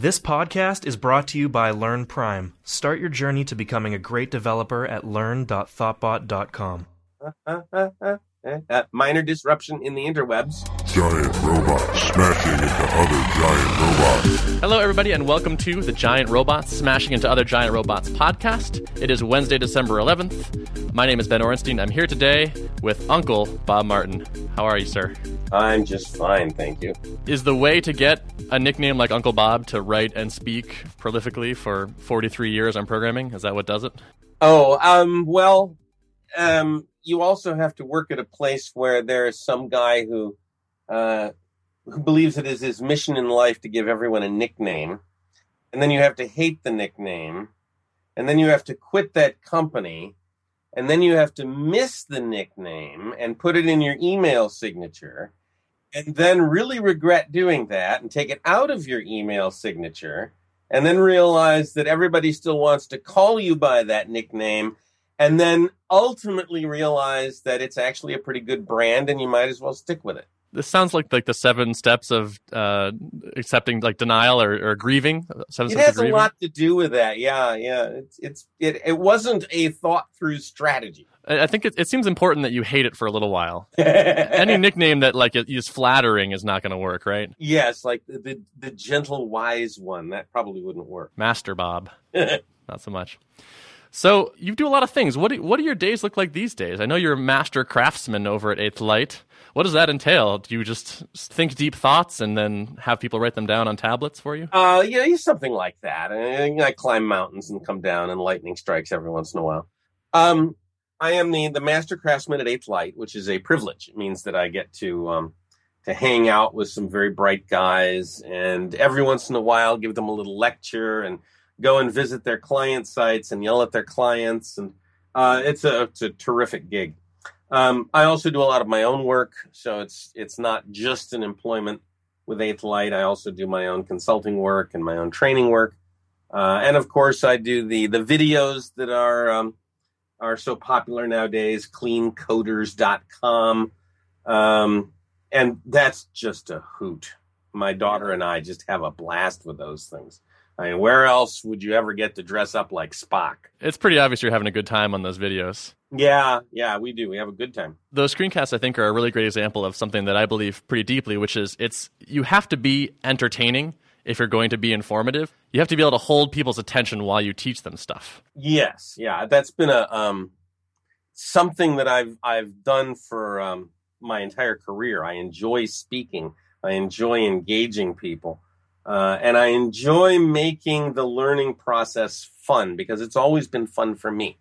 This podcast is brought to you by Learn Prime. Start your journey to becoming a great developer at learn.thoughtbot.com. Uh, minor disruption in the interwebs. Giant robots smashing into other giant robots. Hello, everybody, and welcome to the Giant Robots Smashing into Other Giant Robots podcast. It is Wednesday, December 11th. My name is Ben Orenstein. I'm here today with Uncle Bob Martin. How are you, sir? I'm just fine, thank you. Is the way to get a nickname like Uncle Bob to write and speak prolifically for 43 years on programming? Is that what does it? Oh, um, well, um, you also have to work at a place where there is some guy who, uh, who believes it is his mission in life to give everyone a nickname, and then you have to hate the nickname, and then you have to quit that company, and then you have to miss the nickname and put it in your email signature, and then really regret doing that and take it out of your email signature, and then realize that everybody still wants to call you by that nickname and then ultimately realize that it's actually a pretty good brand and you might as well stick with it. This sounds like like the seven steps of uh, accepting like denial or, or grieving. Seven It has a lot to do with that. Yeah, yeah. It's it's it, it wasn't a thought through strategy. I I think it, it seems important that you hate it for a little while. Any nickname that like is flattering is not going to work, right? yes, like the, the the gentle wise one that probably wouldn't work. Master Bob, not so much. So you do a lot of things. What do, what do your days look like these days? I know you're a master craftsman over at Eighth Light. What does that entail? Do you just think deep thoughts and then have people write them down on tablets for you? Uh, yeah, something like that. I, I climb mountains and come down, and lightning strikes every once in a while. Um, I am the the master craftsman at Eighth Light, which is a privilege. It means that I get to um, to hang out with some very bright guys, and every once in a while give them a little lecture and go and visit their client sites and yell at their clients, and uh, it's a it's a terrific gig. Um, I also do a lot of my own work, so it's it's not just an employment with Eighth Light. I also do my own consulting work and my own training work, uh, and of course, I do the the videos that are um, are so popular nowadays. CleanCoders.com, um, and that's just a hoot. My daughter and I just have a blast with those things. I mean, where else would you ever get to dress up like Spock? It's pretty obvious you're having a good time on those videos. Yeah, yeah, we do. We have a good time. Those screencasts, I think, are a really great example of something that I believe pretty deeply, which is it's you have to be entertaining if you're going to be informative. You have to be able to hold people's attention while you teach them stuff. Yes, yeah, that's been a um, something that I've I've done for um, my entire career. I enjoy speaking. I enjoy engaging people, uh, and I enjoy making the learning process fun because it's always been fun for me.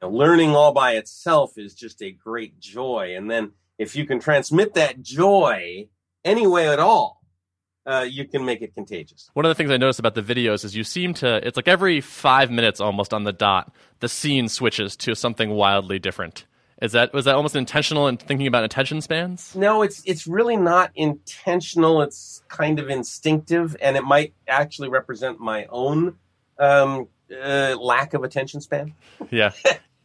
Now, learning all by itself is just a great joy, and then if you can transmit that joy any way at all, uh, you can make it contagious. One of the things I noticed about the videos is you seem to, it's like every five minutes almost on the dot, the scene switches to something wildly different. Is that, was that almost intentional in thinking about attention spans? No, it's it's really not intentional. It's kind of instinctive, and it might actually represent my own um, uh, lack of attention span. Yeah.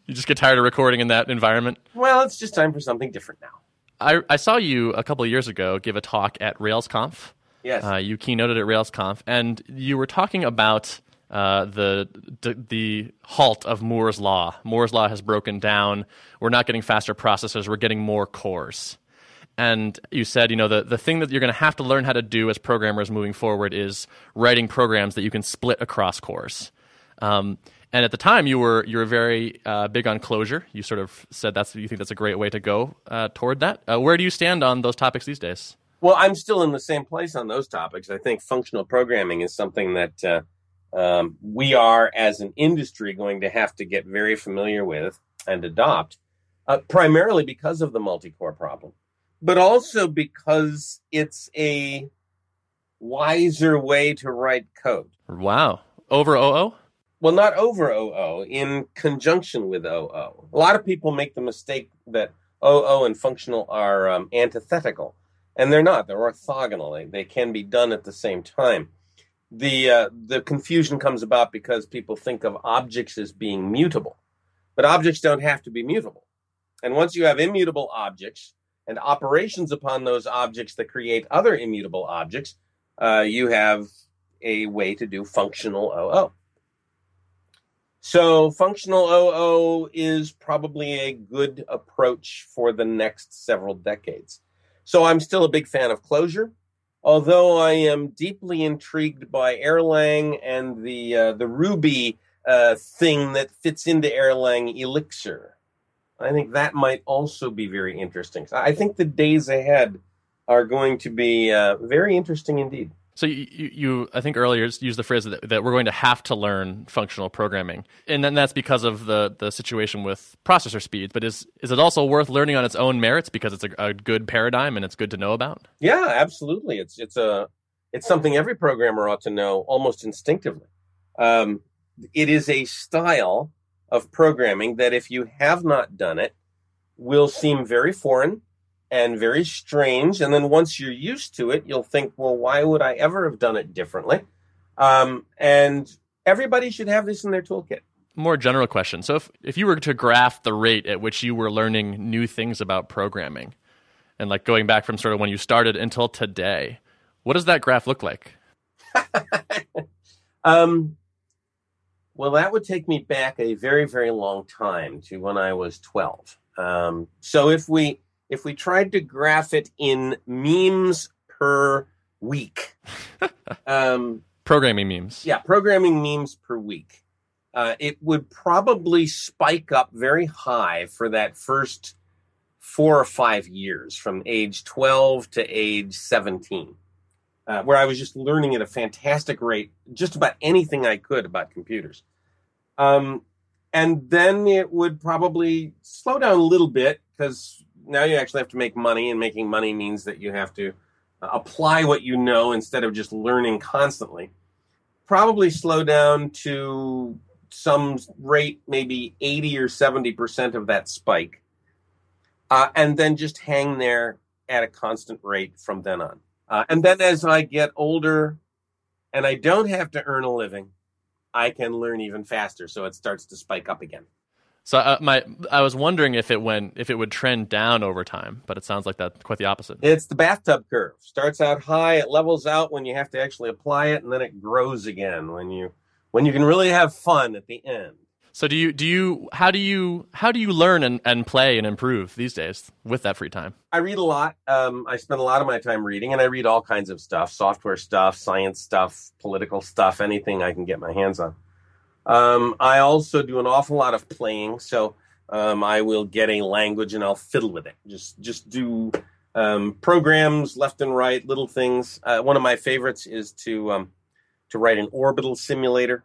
you just get tired of recording in that environment. Well, it's just time for something different now. I, I saw you a couple of years ago give a talk at RailsConf. Yes. Uh, you keynoted at RailsConf, and you were talking about uh, the, the halt of Moore's law. Moore's law has broken down. We're not getting faster processors. We're getting more cores. And you said, you know, the, the thing that you're going to have to learn how to do as programmers moving forward is writing programs that you can split across cores. Um, and at the time, you were you were very uh, big on Clojure. You sort of said that's you think that's a great way to go uh, toward that. Uh, where do you stand on those topics these days? Well, I'm still in the same place on those topics. I think functional programming is something that uh, um, we are, as an industry, going to have to get very familiar with and adopt, uh, primarily because of the multi-core problem, but also because it's a wiser way to write code. Wow, over OO. Well, not over OO, in conjunction with OO. A lot of people make the mistake that OO and functional are um, antithetical, and they're not. They're orthogonal. They, they can be done at the same time. The uh, the confusion comes about because people think of objects as being mutable, but objects don't have to be mutable. And once you have immutable objects and operations upon those objects that create other immutable objects, uh, you have a way to do functional OO. So functional OO is probably a good approach for the next several decades. So I'm still a big fan of Clojure, although I am deeply intrigued by Erlang and the uh, the Ruby uh, thing that fits into Erlang Elixir. I think that might also be very interesting. I think the days ahead are going to be uh, very interesting indeed. So you, you, I think earlier used the phrase that, that, we're going to have to learn functional programming, and then that's because of the the situation with processor speeds. But is is it also worth learning on its own merits because it's a, a good paradigm and it's good to know about? Yeah, absolutely. It's it's a it's something every programmer ought to know almost instinctively. Um, it is a style of programming that, if you have not done it, will seem very foreign and very strange. And then once you're used to it, you'll think, well, why would I ever have done it differently? Um, and everybody should have this in their toolkit. More general question. So, if, if you were to graph the rate at which you were learning new things about programming, and like going back from sort of when you started until today, what does that graph look like? um, well, that would take me back a very, very long time to when I was 12. Um, so if we if we tried to graph it in memes per week, um, programming memes, yeah, programming memes per week, uh, it would probably spike up very high for that first four or five years, from age twelve to age seventeen. Uh, where I was just learning at a fantastic rate, just about anything I could about computers. Um, and then it would probably slow down a little bit because now you actually have to make money, and making money means that you have to uh, apply what you know instead of just learning constantly. Probably slow down to some rate, maybe 80 or 70% of that spike, uh, and then just hang there at a constant rate from then on. Uh, and then as I get older and I don't have to earn a living, I can learn even faster. So it starts to spike up again. So uh, my, I was wondering if it went, if it would trend down over time, but it sounds like that's quite the opposite. It's the bathtub curve. Starts out high, it levels out when you have to actually apply it, and then it grows again when you, when you can really have fun at the end. So do you do you how do you how do you learn and, and play and improve these days with that free time? I read a lot. Um, I spend a lot of my time reading, and I read all kinds of stuff: software stuff, science stuff, political stuff, anything I can get my hands on. Um, I also do an awful lot of playing, so um, I will get a language and I'll fiddle with it. Just just do um, programs left and right, little things. Uh, one of my favorites is to um, to write an orbital simulator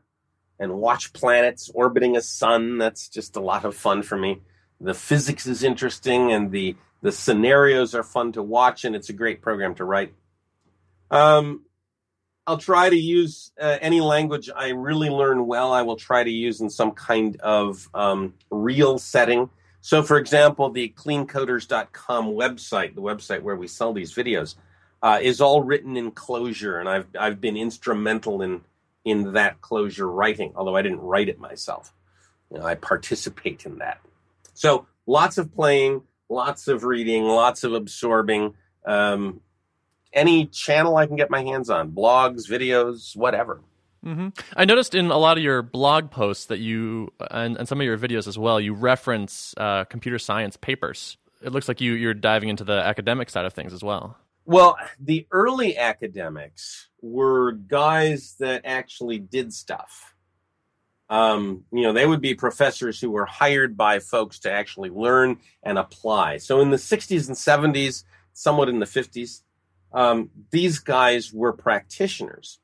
and watch planets orbiting a sun. That's just a lot of fun for me. The physics is interesting, and the the scenarios are fun to watch, and it's a great program to write. Um, I'll try to use uh, any language I really learn well. I will try to use in some kind of um, real setting. So, for example, the cleancoders.com website, the website where we sell these videos, uh, is all written in Clojure, and I've I've been instrumental in in that Clojure writing. Although I didn't write it myself, you know, I participate in that. So, lots of playing, lots of reading, lots of absorbing. Um, any channel I can get my hands on, blogs, videos, whatever. Mm-hmm. I noticed in a lot of your blog posts that you, and, and some of your videos as well, you reference uh, computer science papers. It looks like you, you're diving into the academic side of things as well. Well, the early academics were guys that actually did stuff. Um, you know, they would be professors who were hired by folks to actually learn and apply. So in the 60s and 70s, somewhat in the 50s, um, these guys were practitioners.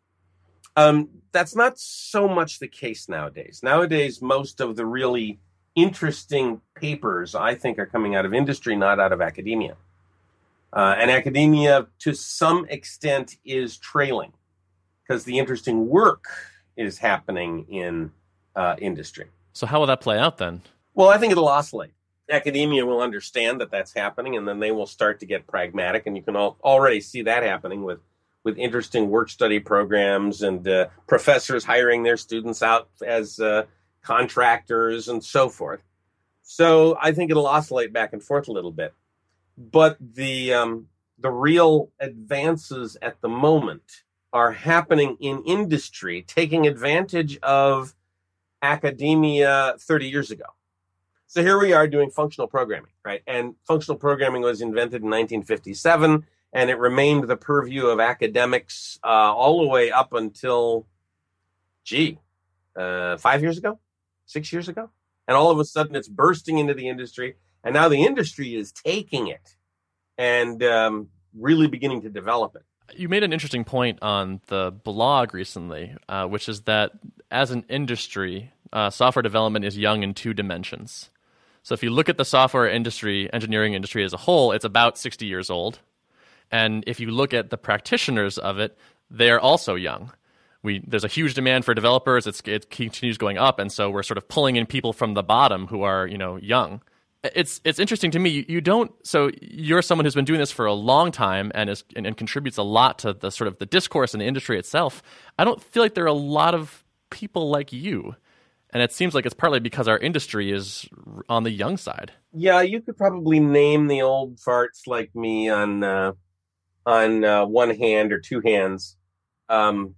Um, that's not so much the case nowadays. Nowadays, most of the really interesting papers, I think, are coming out of industry, not out of academia. Uh, and academia, to some extent, is trailing because the interesting work is happening in uh, industry. So, how will that play out then? Well, I think it'll oscillate academia will understand that that's happening, and then they will start to get pragmatic. And you can all, already see that happening with with interesting work study programs and uh, professors hiring their students out as uh, contractors and so forth. So I think it'll oscillate back and forth a little bit, but the um, the real advances at the moment are happening in industry, taking advantage of academia 30 years ago. So here we are doing functional programming, right? And functional programming was invented in 1957, and it remained the purview of academics uh, all the way up until, gee, uh, five years ago, six years ago. And all of a sudden it's bursting into the industry. And now the industry is taking it and um, really beginning to develop it. You made an interesting point on the blog recently, uh, which is that as an industry, uh, software development is young in two dimensions. So if you look at the software industry, engineering industry as a whole, it's about 60 years old. And if you look at the practitioners of it, they are also young we there's a huge demand for developers. It's, it continues going up, and so we're sort of pulling in people from the bottom who are you know young. It's it's interesting to me. You, you don't so you're someone who's been doing this for a long time and is and, and contributes a lot to the sort of the discourse in the industry itself. I don't feel like there are a lot of people like you. And it seems like it's partly because our industry is on the young side. Yeah, you could probably name the old farts like me on uh, on uh, one hand or two hands. Um,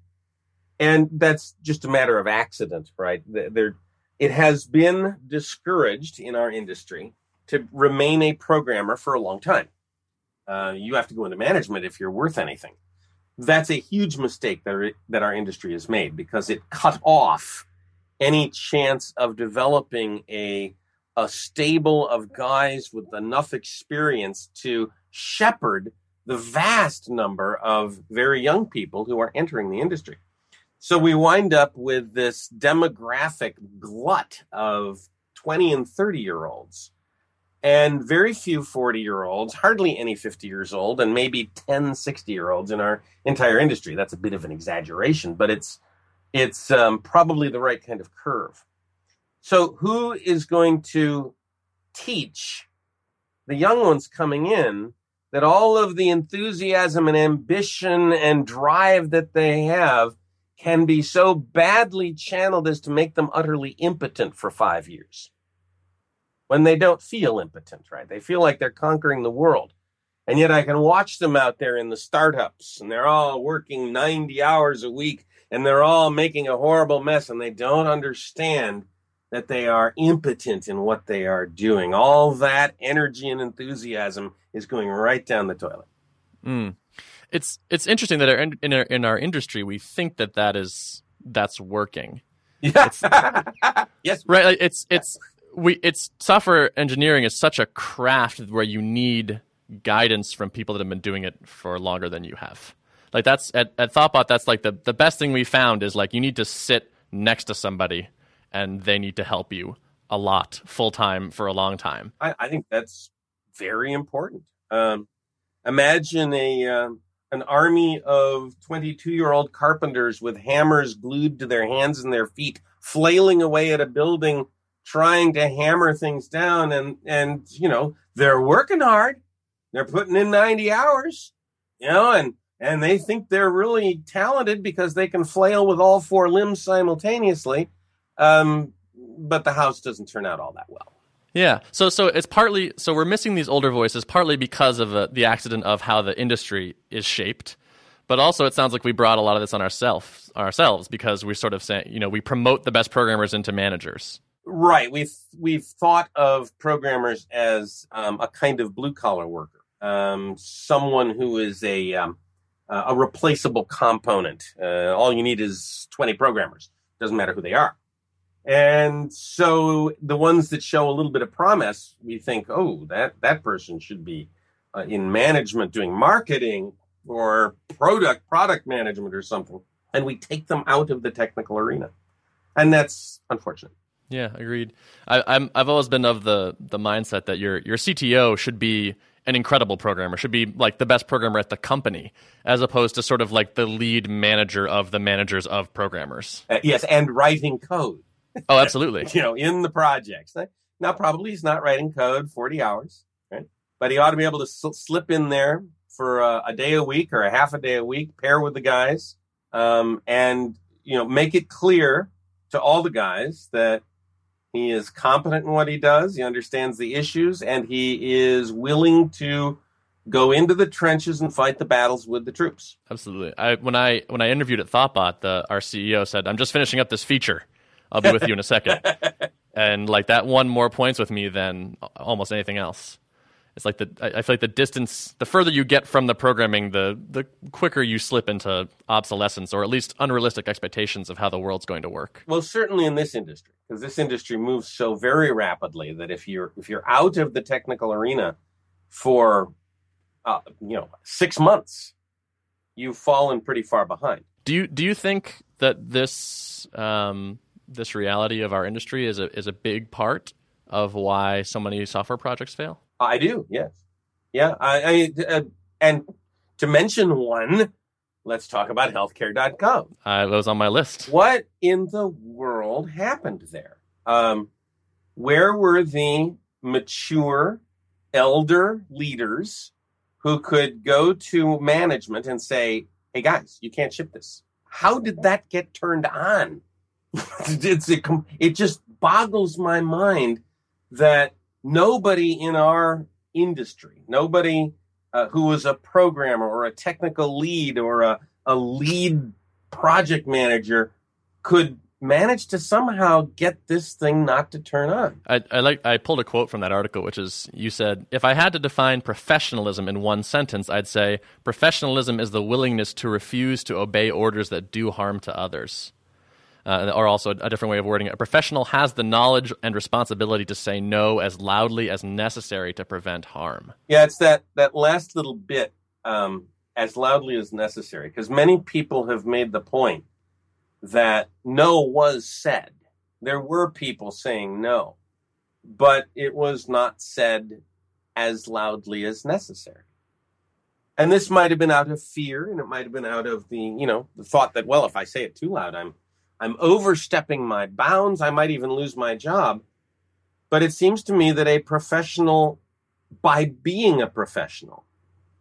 and that's just a matter of accident, right? There, it has been discouraged in our industry to remain a programmer for a long time. Uh, you have to go into management if you're worth anything. That's a huge mistake that, that our industry has made because it cut off any chance of developing a a stable of guys with enough experience to shepherd the vast number of very young people who are entering the industry. So we wind up with this demographic glut of 20 and 30 year olds, and very few 40 year olds, hardly any 50 years old, and maybe 10 60 year olds in our entire industry. That's a bit of an exaggeration, but it's it's um, probably the right kind of curve. So, who is going to teach the young ones coming in that all of the enthusiasm and ambition and drive that they have can be so badly channeled as to make them utterly impotent for five years. When they don't feel impotent, right? They feel like they're conquering the world. And yet I can watch them out there in the startups and they're all working 90 hours a week and they're all making a horrible mess and they don't understand that they are impotent in what they are doing. All that energy and enthusiasm is going right down the toilet. Mm it's it's interesting that our, in our in our industry we think that that is that's working. Yeah. yes. Right. Like it's it's we it's software engineering is such a craft where you need guidance from people that have been doing it for longer than you have. Like that's at, at Thoughtbot, that's like the, the best thing we found is like you need to sit next to somebody and they need to help you a lot full time for a long time. I, I think that's very important. Um, imagine a um, an army of 22 year old carpenters with hammers glued to their hands and their feet, flailing away at a building, trying to hammer things down. And, and, you know, they're working hard. They're putting in 90 hours, you know, and, and they think they're really talented because they can flail with all four limbs simultaneously. Um, but the house doesn't turn out all that well. Yeah. So so it's partly so we're missing these older voices partly because of uh, the accident of how the industry is shaped. But also it sounds like we brought a lot of this on ourselves ourselves because we sort of say, you know, we promote the best programmers into managers. Right. We've we've thought of programmers as um, a kind of blue collar worker, um, someone who is a um, a replaceable component. Uh, all you need is twenty programmers. Doesn't matter who they are. And so the ones that show a little bit of promise, we think, oh, that, that person should be uh, in management doing marketing or product product management or something. And we take them out of the technical arena. And that's unfortunate. Yeah, agreed. I, I'm I've always been of the the mindset that your your CTO should be an incredible programmer, should be like the best programmer at the company, as opposed to sort of like the lead manager of the managers of programmers. Uh, yes, and writing code. Oh, absolutely. you know, in the projects. Now, probably he's not writing code 40 hours, right? But he ought to be able to sl- slip in there for a, a, day a week or a half a day a week, pair with the guys, um, and, you know, make it clear to all the guys that he is competent in what he does, he understands the issues, and he is willing to go into the trenches and fight the battles with the troops. Absolutely. I when I when I interviewed at Thoughtbot, the our CEO said, "I'm just finishing up this feature. I'll be with you in a second. and like that won more points with me than almost anything else. It's like the I feel like the distance, the further you get from the programming, the the quicker you slip into obsolescence or at least unrealistic expectations of how the world's going to work. Well, certainly in this industry, because this industry moves so very rapidly that if you're if you're out of the technical arena for uh, you know six months, you've fallen pretty far behind. Do you do you think that this um, this reality of our industry is a is a big part of why so many software projects fail? I do, yes. Yeah, I, I uh, and to mention one, let's talk about healthcare.gov. Uh, was on my list. What in the world happened there? Um, where were the mature elder leaders who could go to management and say, "Hey guys, you can't ship this." How did that get turned on? it's it, it just boggles my mind that nobody in our industry, nobody uh, who was a programmer or a technical lead or a, a lead project manager could manage to somehow get this thing not to turn on. I, I, like I pulled a quote from that article, which is you said, if I had to define professionalism in one sentence, I'd say professionalism is the willingness to refuse to obey orders that do harm to others uh, or also a different way of wording it. A professional has the knowledge and responsibility to say no as loudly as necessary to prevent harm. Yeah, it's that that last little bit, um, as loudly as necessary, because many people have made the point that no was said. There were people saying no, but it was not said as loudly as necessary. And this might have been out of fear, and it might have been out of the, you know, the thought that, well, if I say it too loud, I'm I'm overstepping my bounds. I might even lose my job. But it seems to me that a professional, by being a professional,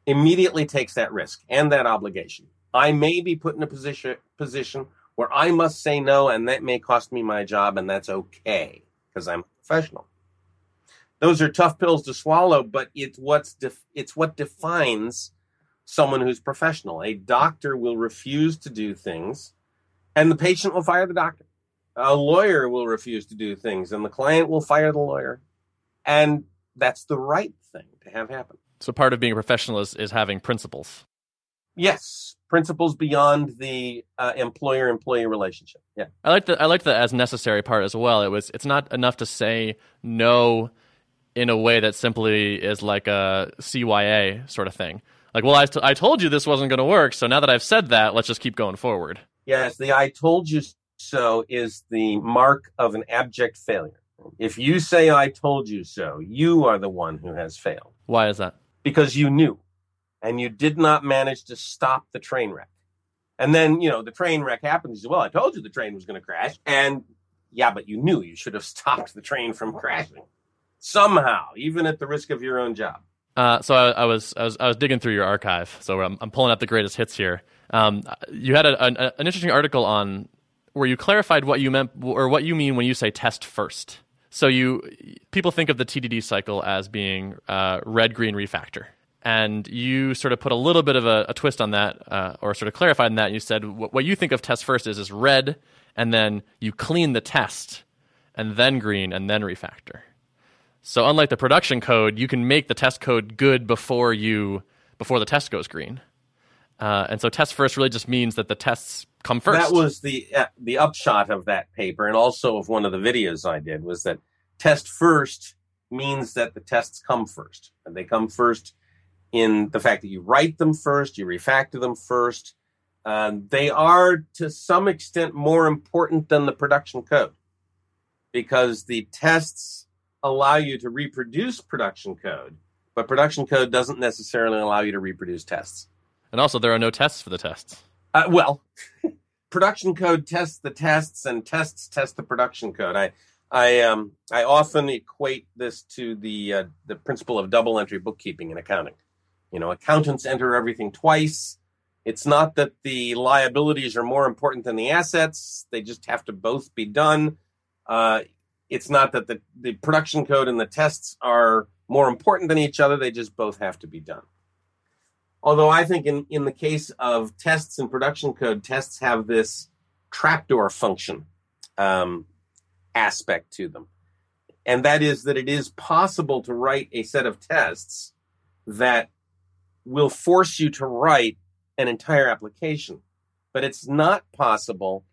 immediately takes that risk and that obligation. I may be put in a position position where I must say no, and that may cost me my job, and that's okay because I'm a professional. Those are tough pills to swallow, but it's what's def- it's what defines someone who's professional. A doctor will refuse to do things and the patient will fire the doctor. A lawyer will refuse to do things, and the client will fire the lawyer. And that's the right thing to have happen. So part of being a professional is, is having principles. Yes, principles beyond the uh, employer-employee relationship. Yeah, I like the I like the as necessary part as well. It was it's not enough to say no in a way that simply is like a CYA sort of thing. Like, well, I, t- I told you this wasn't going to work, so now that I've said that, let's just keep going forward. Yes, the I told you so is the mark of an abject failure. If you say I told you so, you are the one who has failed. Why is that? Because you knew and you did not manage to stop the train wreck. And then, you know, the train wreck happens. You say, well, I told you the train was going to crash. And yeah, but you knew you should have stopped the train from crashing somehow, even at the risk of your own job. Uh, so I, I, was I was I was digging through your archive. So I'm, I'm pulling up the greatest hits here. Um, you had a, a, an interesting article on where you clarified what you meant or what you mean when you say test first. So you people think of the TDD cycle as being uh, red green refactor, and you sort of put a little bit of a, a twist on that, uh, or sort of clarified in that. You said what, what you think of test first is is red, and then you clean the test, and then green, and then refactor. So unlike the production code, you can make the test code good before you before the test goes green. Uh, and so test first really just means that the tests come first. That was the uh, the upshot of that paper, and also of one of the videos I did was that test first means that the tests come first, and they come first in the fact that you write them first, you refactor them first. Uh, they are to some extent more important than the production code because the tests allow you to reproduce production code, but production code doesn't necessarily allow you to reproduce tests. And also, there are no tests for the tests. Uh, well, production code tests the tests, and tests test the production code. I, I, um, I often equate this to the uh, the principle of double entry bookkeeping in accounting. You know, accountants enter everything twice. It's not that the liabilities are more important than the assets; they just have to both be done. Uh, it's not that the, the production code and the tests are more important than each other; they just both have to be done. Although I think in, in the case of tests in production code, tests have this trapdoor function um, aspect to them. And that is that it is possible to write a set of tests that will force you to write an entire application. But it's not possible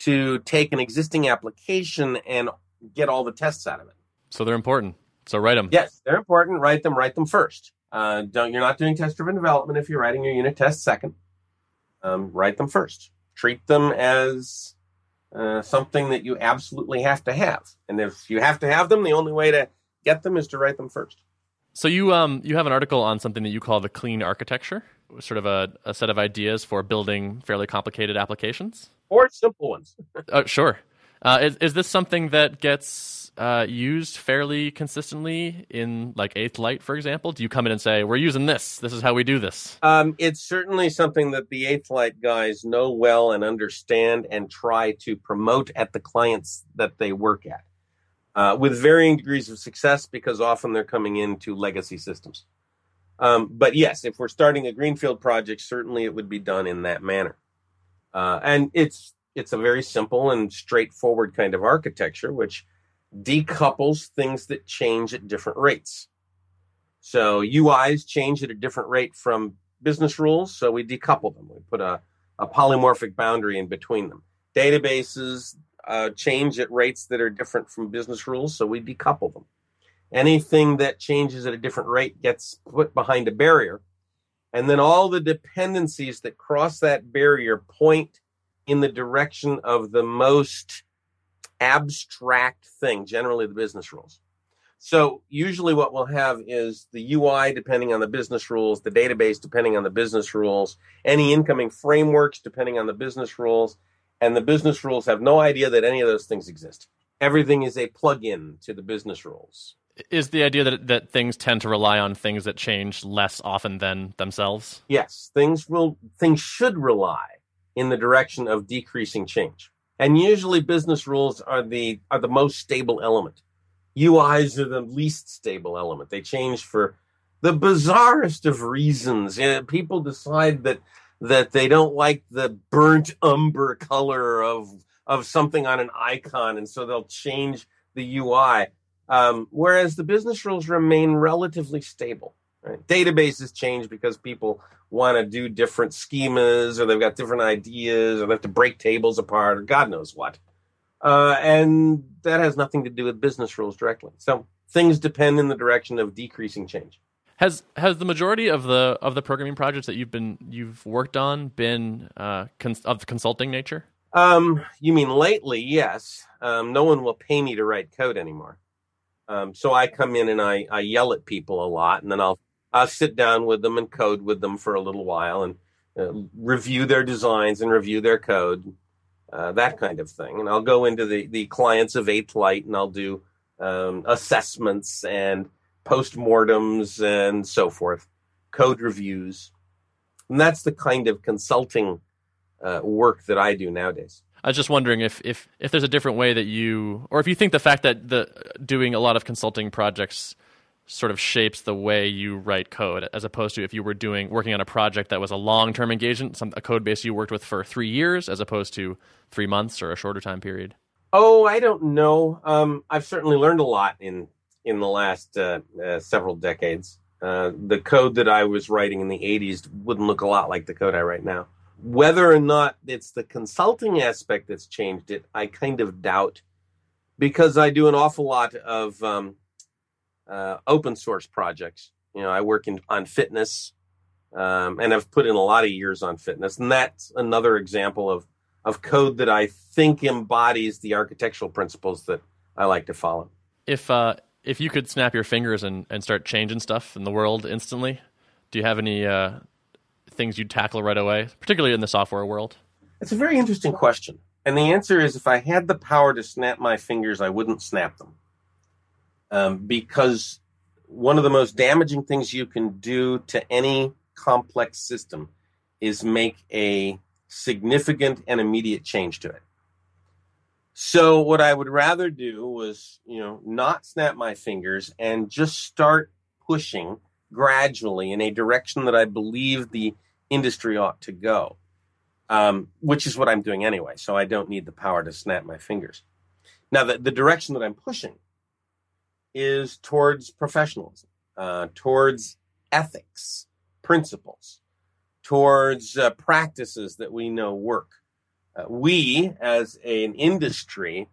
to take an existing application and get all the tests out of it. So they're important. So write them. Yes, they're important. Write them. Write them first. Uh, don't you're not doing test-driven development if you're writing your unit tests second. Um, write them first. Treat them as uh, something that you absolutely have to have. And if you have to have them, the only way to get them is to write them first. So you um you have an article on something that you call the clean architecture, sort of a, a set of ideas for building fairly complicated applications or simple ones. uh, sure. Uh, is is this something that gets uh, used fairly consistently in like Eighth Light, for example? Do you come in and say, "We're using this. This is how we do this"? Um, it's certainly something that the Eighth Light guys know well and understand, and try to promote at the clients that they work at, uh, with varying degrees of success because often they're coming into legacy systems. Um, but yes, if we're starting a greenfield project, certainly it would be done in that manner, uh, and it's it's a very simple and straightforward kind of architecture, which decouples things that change at different rates. So UIs change at a different rate from business rules, so we decouple them. We put a, a polymorphic boundary in between them. Databases uh, change at rates that are different from business rules, so we decouple them. Anything that changes at a different rate gets put behind a barrier. And then all the dependencies that cross that barrier point in the direction of the most abstract thing, generally the business rules. So usually what we'll have is the UI depending on the business rules, the database depending on the business rules, any incoming frameworks depending on the business rules, and the business rules have no idea that any of those things exist. Everything is a plug-in to the business rules. Is the idea that that things tend to rely on things that change less often than themselves? Yes, things will things should rely in the direction of decreasing change. And usually business rules are the are the most stable element. UIs are the least stable element. They change for the bizarrest of reasons. You know, people decide that that they don't like the burnt umber color of of something on an icon, and so they'll change the UI. Um, whereas the business rules remain relatively stable. Right? Databases change because people want to do different schemas, or they've got different ideas, or they have to break tables apart, or God knows what. Uh, and that has nothing to do with business rules directly. So things depend in the direction of decreasing change. Has has the majority of the of the programming projects that you've been you've worked on been uh, cons- of consulting nature? Um, you mean lately? Yes. Um, no one will pay me to write code anymore. Um, so I come in and I, I yell at people a lot, and then I'll I'll sit down with them and code with them for a little while and uh, review their designs and review their code, uh, that kind of thing. And I'll go into the, the clients of Eighth Light and I'll do um, assessments and postmortems and so forth, code reviews. And that's the kind of consulting uh, work that I do nowadays. I was just wondering if, if if there's a different way that you, or if you think the fact that the doing a lot of consulting projects sort of shapes the way you write code, as opposed to if you were doing working on a project that was a long term engagement, some a code base you worked with for three years, as opposed to three months or a shorter time period. Oh, I don't know. Um, I've certainly learned a lot in in the last uh, uh, several decades. Uh, the code that I was writing in the '80s wouldn't look a lot like the code I write now. Whether or not it's the consulting aspect that's changed it, I kind of doubt, because I do an awful lot of um, uh, open source projects. You know, I work in on FitNesse, um, and I've put in a lot of years on FitNesse, and that's another example of of code that I think embodies the architectural principles that I like to follow. If uh, if you could snap your fingers and, and start changing stuff in the world instantly, do you have any uh, things you'd tackle right away, particularly in the software world? It's a very interesting question. And the answer is if I had the power to snap my fingers, I wouldn't snap them. Um, because one of the most damaging things you can do to any complex system is make a significant and immediate change to it. So what I would rather do was, you know, not snap my fingers and just start pushing gradually in a direction that I believe the industry ought to go, um, which is what I'm doing anyway. So I don't need the power to snap my fingers. Now, the, the direction that I'm pushing is towards professionalism, uh, towards ethics, principles, towards uh, practices that we know work. Uh, we, as an industry,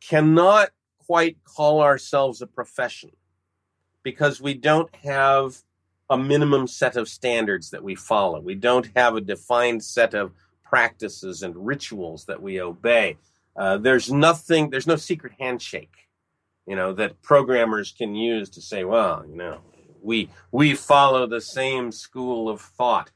cannot quite call ourselves a profession because we don't have a minimum set of standards that we follow. We don't have a defined set of practices and rituals that we obey. Uh, there's nothing, there's no secret handshake, you know, that programmers can use to say, well, you know, we we follow the same school of thought.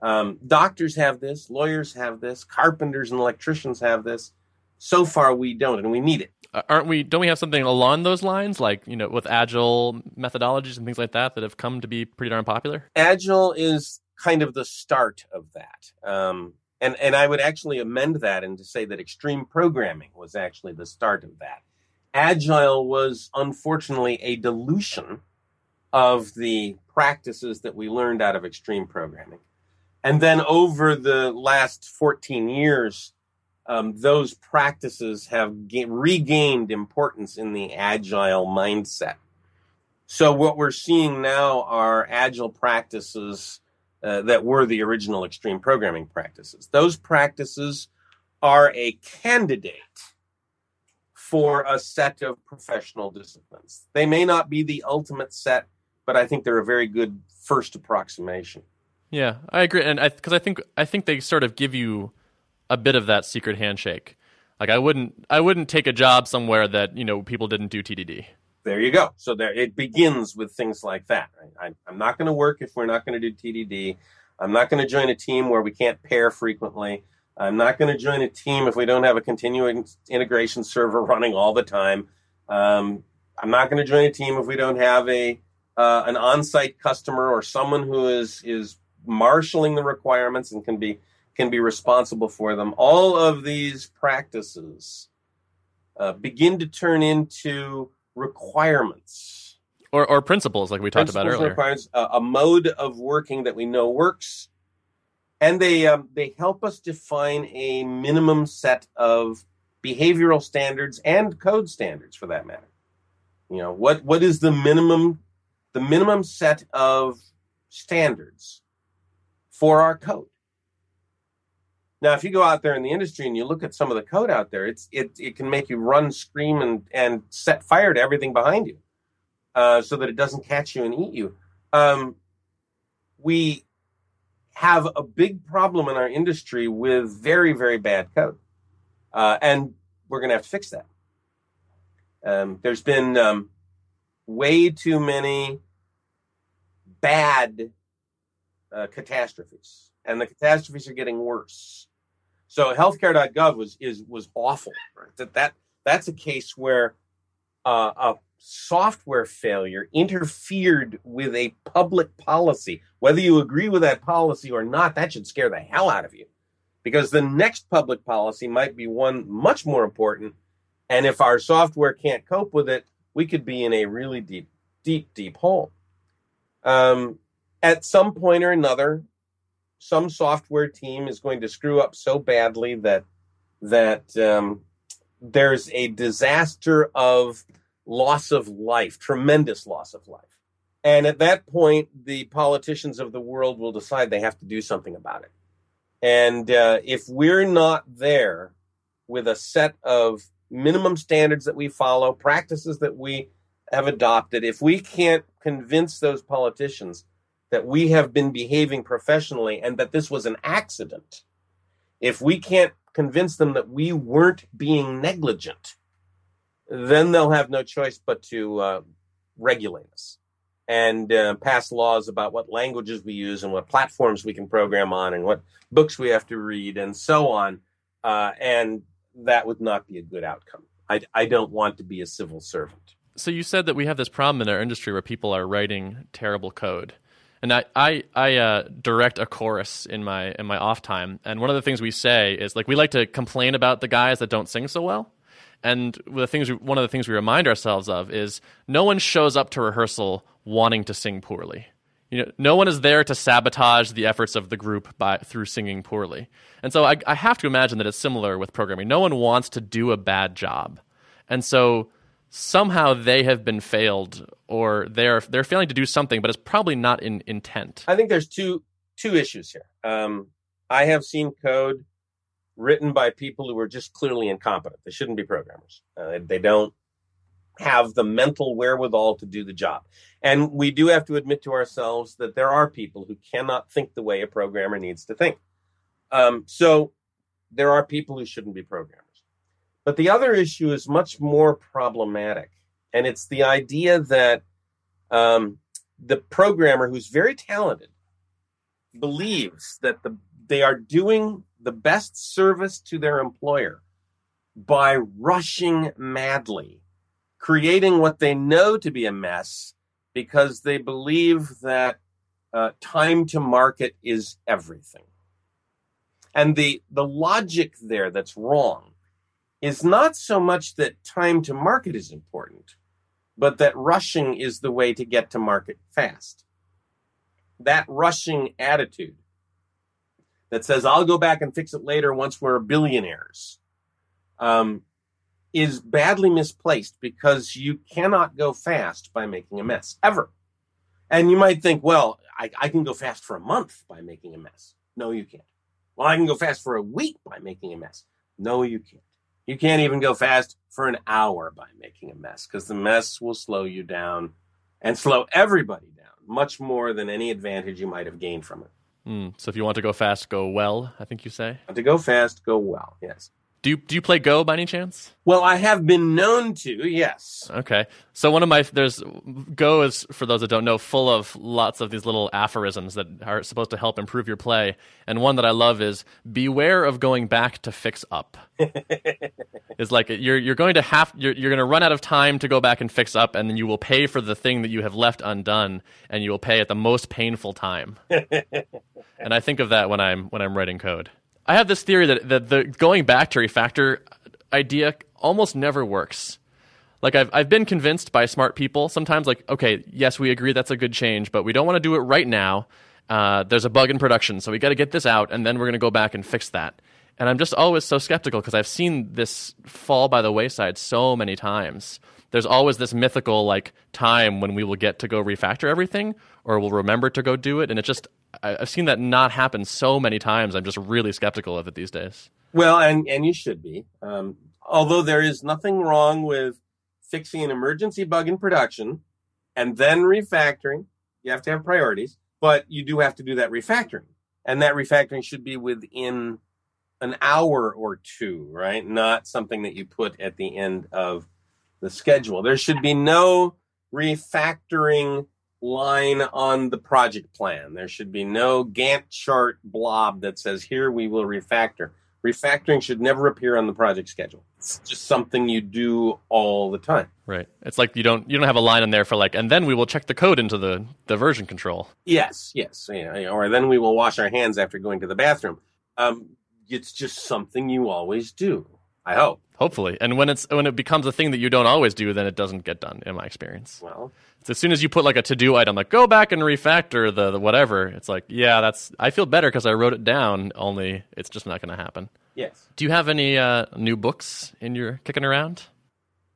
Um, doctors have this, lawyers have this, carpenters and electricians have this. So far, we don't, and we need it. Uh, aren't we? Don't we have something along those lines, like you know, with agile methodologies and things like that, that have come to be pretty darn popular? Agile is kind of the start of that, um, and and I would actually amend that and to say that extreme programming was actually the start of that. Agile was unfortunately a dilution of the practices that we learned out of extreme programming. And then over the last 14 years, um, those practices have ga- regained importance in the agile mindset. So what we're seeing now are agile practices uh, that were the original extreme programming practices. Those practices are a candidate for a set of professional disciplines. They may not be the ultimate set but I think they're a very good first approximation. Yeah, I agree, and I because I, I, think I think they sort of give you a bit of that secret handshake. Like I wouldn't I wouldn't take a job somewhere that you know people didn't do TDD. There you go. So there it begins with things like that. Right? I, I'm not going to work if we're not going to do TDD. I'm not going to join a team where we can't pair frequently. I'm not going to join a team if we don't have a continuing integration server running all the time. Um, I'm not going to join a team if we don't have a uh, an on-site customer or someone who is is marshaling the requirements and can be can be responsible for them. All of these practices uh, begin to turn into requirements or, or principles, like we talked about earlier. A, a, mode of working that we know works, and they um, they help us define a minimum set of behavioral standards and code standards, for that matter. You know what what is the minimum the minimum set of standards for our code. Now, if you go out there in the industry and you look at some of the code out there, it's it it can make you run, scream, and and set fire to everything behind you, uh, so that it doesn't catch you and eat you. Um, we have a big problem in our industry with very very bad code, uh, and we're going to have to fix that. Um, there's been um, way too many bad uh, catastrophes, and the catastrophes are getting worse. So healthcare.gov was is was awful. Right? That that that's a case where uh, a software failure interfered with a public policy. Whether you agree with that policy or not, that should scare the hell out of you, because the next public policy might be one much more important. And if our software can't cope with it, we could be in a really deep, deep, deep hole. Um, at some point or another, some software team is going to screw up so badly that that um, there's a disaster of loss of life, tremendous loss of life. And at that point, the politicians of the world will decide they have to do something about it. And uh, if we're not there with a set of minimum standards that we follow, practices that we have adopted, if we can't convince those politicians that we have been behaving professionally and that this was an accident, if we can't convince them that we weren't being negligent, then they'll have no choice but to uh, regulate us and uh, pass laws about what languages we use and what platforms we can program on and what books we have to read and so on. Uh, and that would not be a good outcome. I, I don't want to be a civil servant. So you said that we have this problem in our industry where people are writing terrible code. And I, I, I uh, direct a chorus in my in my off time, and one of the things we say is like we like to complain about the guys that don't sing so well, And the things we, one of the things we remind ourselves of is no one shows up to rehearsal wanting to sing poorly. You know, no one is there to sabotage the efforts of the group by through singing poorly. And so I, I have to imagine that it's similar with programming. No one wants to do a bad job. And so somehow they have been failed or they're they're failing to do something, but it's probably not in intent. I think there's two two issues here. Um, I have seen code written by people who are just clearly incompetent. They shouldn't be programmers. Uh, they don't have the mental wherewithal to do the job. And we do have to admit to ourselves that there are people who cannot think the way a programmer needs to think. Um, so there are people who shouldn't be programmers. But the other issue is much more problematic. And it's the idea that um, the programmer, who's very talented, believes that the, they are doing the best service to their employer by rushing madly, creating what they know to be a mess because they believe that uh, time to market is everything. And the, the logic there that's wrong is not so much that time to market is important, but that rushing is the way to get to market fast. That rushing attitude that says, I'll go back and fix it later once we're billionaires, um, is badly misplaced because you cannot go fast by making a mess, ever. And you might think, well, I, I can go fast for a month by making a mess. No, you can't. Well, I can go fast for a week by making a mess. No, you can't. You can't even go fast for an hour by making a mess because the mess will slow you down and slow everybody down much more than any advantage you might have gained from it. Mm, so if you want to go fast, go well, I think you say. To go fast, go well, yes. Do you do you play Go by any chance? Well, I have been known to, yes. Okay. So one of my there's Go is for those that don't know full of lots of these little aphorisms that are supposed to help improve your play. And one that I love is beware of going back to fix up. it's like you're you're going to have you're you're going to run out of time to go back and fix up and then you will pay for the thing that you have left undone and you will pay at the most painful time. and I think of that when I'm when I'm writing code. I have this theory that, that the going back to refactor idea almost never works. Like I've I've been convinced by smart people sometimes like okay yes we agree that's a good change but we don't want to do it right now. Uh, there's a bug in production so we got to get this out and then we're going to go back and fix that. And I'm just always so skeptical because I've seen this fall by the wayside so many times. There's always this mythical like time when we will get to go refactor everything or we'll remember to go do it and it just I've seen that not happen so many times. I'm just really skeptical of it these days. Well, and and you should be. Um, although there is nothing wrong with fixing an emergency bug in production and then refactoring. You have to have priorities, but you do have to do that refactoring, and that refactoring should be within an hour or two, right? Not something that you put at the end of the schedule. There should be no refactoring line on the project plan. There should be no Gantt chart blob that says, here we will refactor. Refactoring should never appear on the project schedule. It's just something you do all the time. Right. It's like you don't you don't have a line in there for like, and then we will check the code into the, the version control. Yes, yes. or then we will wash our hands after going to the bathroom. Um, it's just something you always do. I hope. Hopefully, and when it's when it becomes a thing that you don't always do, then it doesn't get done. In my experience, well, it's as soon as you put like a to do item, like go back and refactor the, the whatever. It's like, yeah, that's I feel better because I wrote it down. Only it's just not going to happen. Yes. Do you have any uh, new books in your kicking around?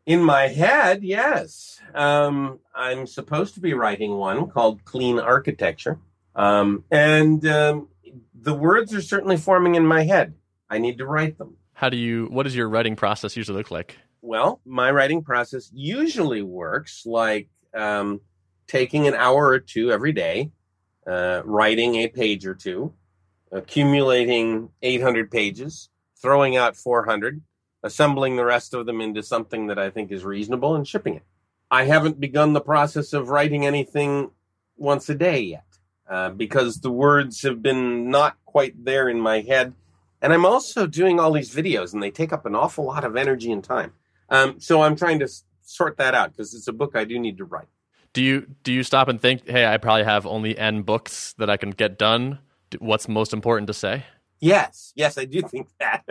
In my head, yes. Um, I'm supposed to be writing one called Clean Architecture, um, and um, the words are certainly forming in my head. I need to write them. How do you? What does your writing process usually look like? Well, my writing process usually works like um, taking an hour or two every day, uh, writing a page or two, accumulating 800 pages, throwing out 400, assembling the rest of them into something that I think is reasonable, and shipping it. I haven't begun the process of writing anything once a day yet uh, because the words have been not quite there in my head and I'm also doing all these videos, and they take up an awful lot of energy and time. Um, so I'm trying to sort that out because it's a book I do need to write. Do you do you stop and think, hey, I probably have only n books that I can get done? What's most important to say? Yes, yes, I do think that.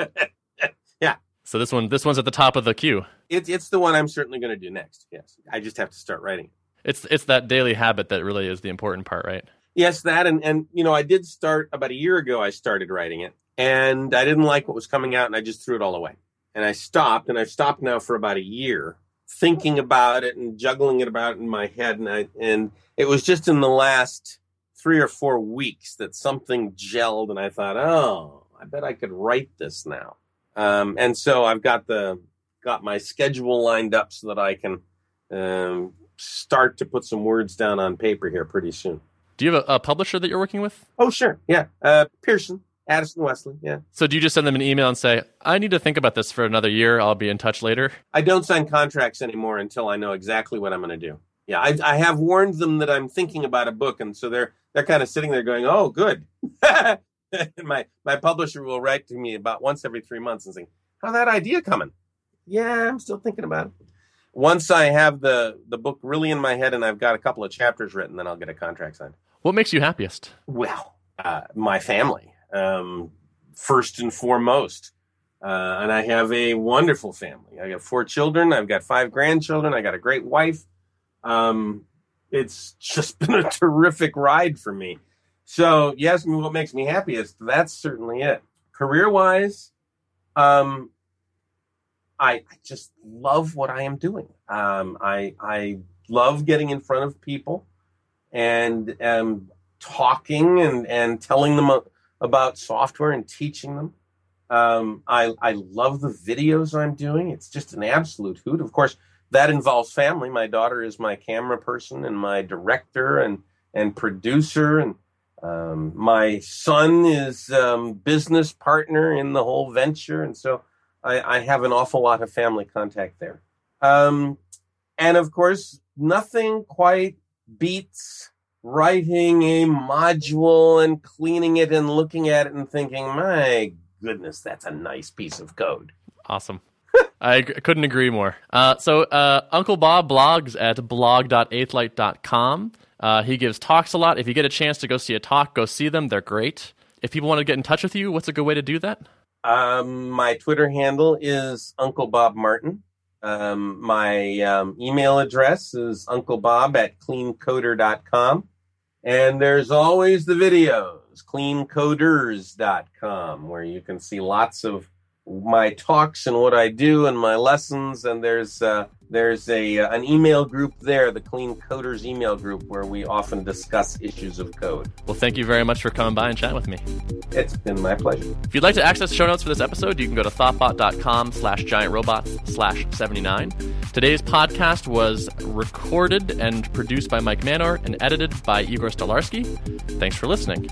yeah. So this one, this one's at the top of the queue. It's it's the one I'm certainly going to do next. Yes, I just have to start writing. It's it's that daily habit that really is the important part, right? Yes, that and and you know I did start about a year ago. I started writing it, and I didn't like what was coming out, and I just threw it all away. And I stopped, and I've stopped now for about a year, thinking about it and juggling it about in my head, and I and it was just in the last three or four weeks that something gelled, and I thought, oh, I bet I could write this now. Um, and so I've got the got my schedule lined up so that I can um, start to put some words down on paper here pretty soon. Do you have a, a publisher that you're working with? Oh, sure, yeah, uh, Pearson, Addison Wesley, yeah. So do you just send them an email and say, "I need to think about this for another year. I'll be in touch later." I don't sign contracts anymore until I know exactly what I'm going to do. Yeah, I, I have warned them that I'm thinking about a book, and so they're they're kind of sitting there going, "Oh, good." my my publisher will write to me about once every three months and say, "How that idea coming?" Yeah, I'm still thinking about it. Once I have the the book really in my head and I've got a couple of chapters written, then I'll get a contract signed. What makes you happiest? Well, uh, my family, um, first and foremost. Uh, and I have a wonderful family. I got four children. I've got five grandchildren. I got a great wife. Um, it's just been a terrific ride for me. So, yes, what makes me happiest, that's certainly it. Career wise, um, I, I just love what I am doing. Um, I, I love getting in front of people and um, talking and, and telling them about software and teaching them. Um, I, I love the videos I'm doing. It's just an absolute hoot. Of course, that involves family. My daughter is my camera person and my director and, and producer. And um, my son is um, business partner in the whole venture. And so I, I have an awful lot of family contact there. Um, and of course, nothing quite beats writing a module and cleaning it and looking at it and thinking, my goodness, that's a nice piece of code. Awesome. I couldn't agree more. Uh, so, uh, Uncle Bob blogs at blog.eighthlight.com. Uh, he gives talks a lot. If you get a chance to go see a talk, go see them. They're great. If people want to get in touch with you, what's a good way to do that? Um, my Twitter handle is Uncle Bob Martin. Um, my um, email address is unclebob at cleancoder.com. And there's always the videos, cleancoders.com, where you can see lots of my talks and what I do and my lessons. And there's uh, there's a uh, an email group there, the Clean Coders email group, where we often discuss issues of code. Well, thank you very much for coming by and chatting with me. It's been my pleasure. If you'd like to access show notes for this episode, you can go to thoughtbot.com slash giantrobots slash 79. Today's podcast was recorded and produced by Mike Manor and edited by Igor Stolarski. Thanks for listening.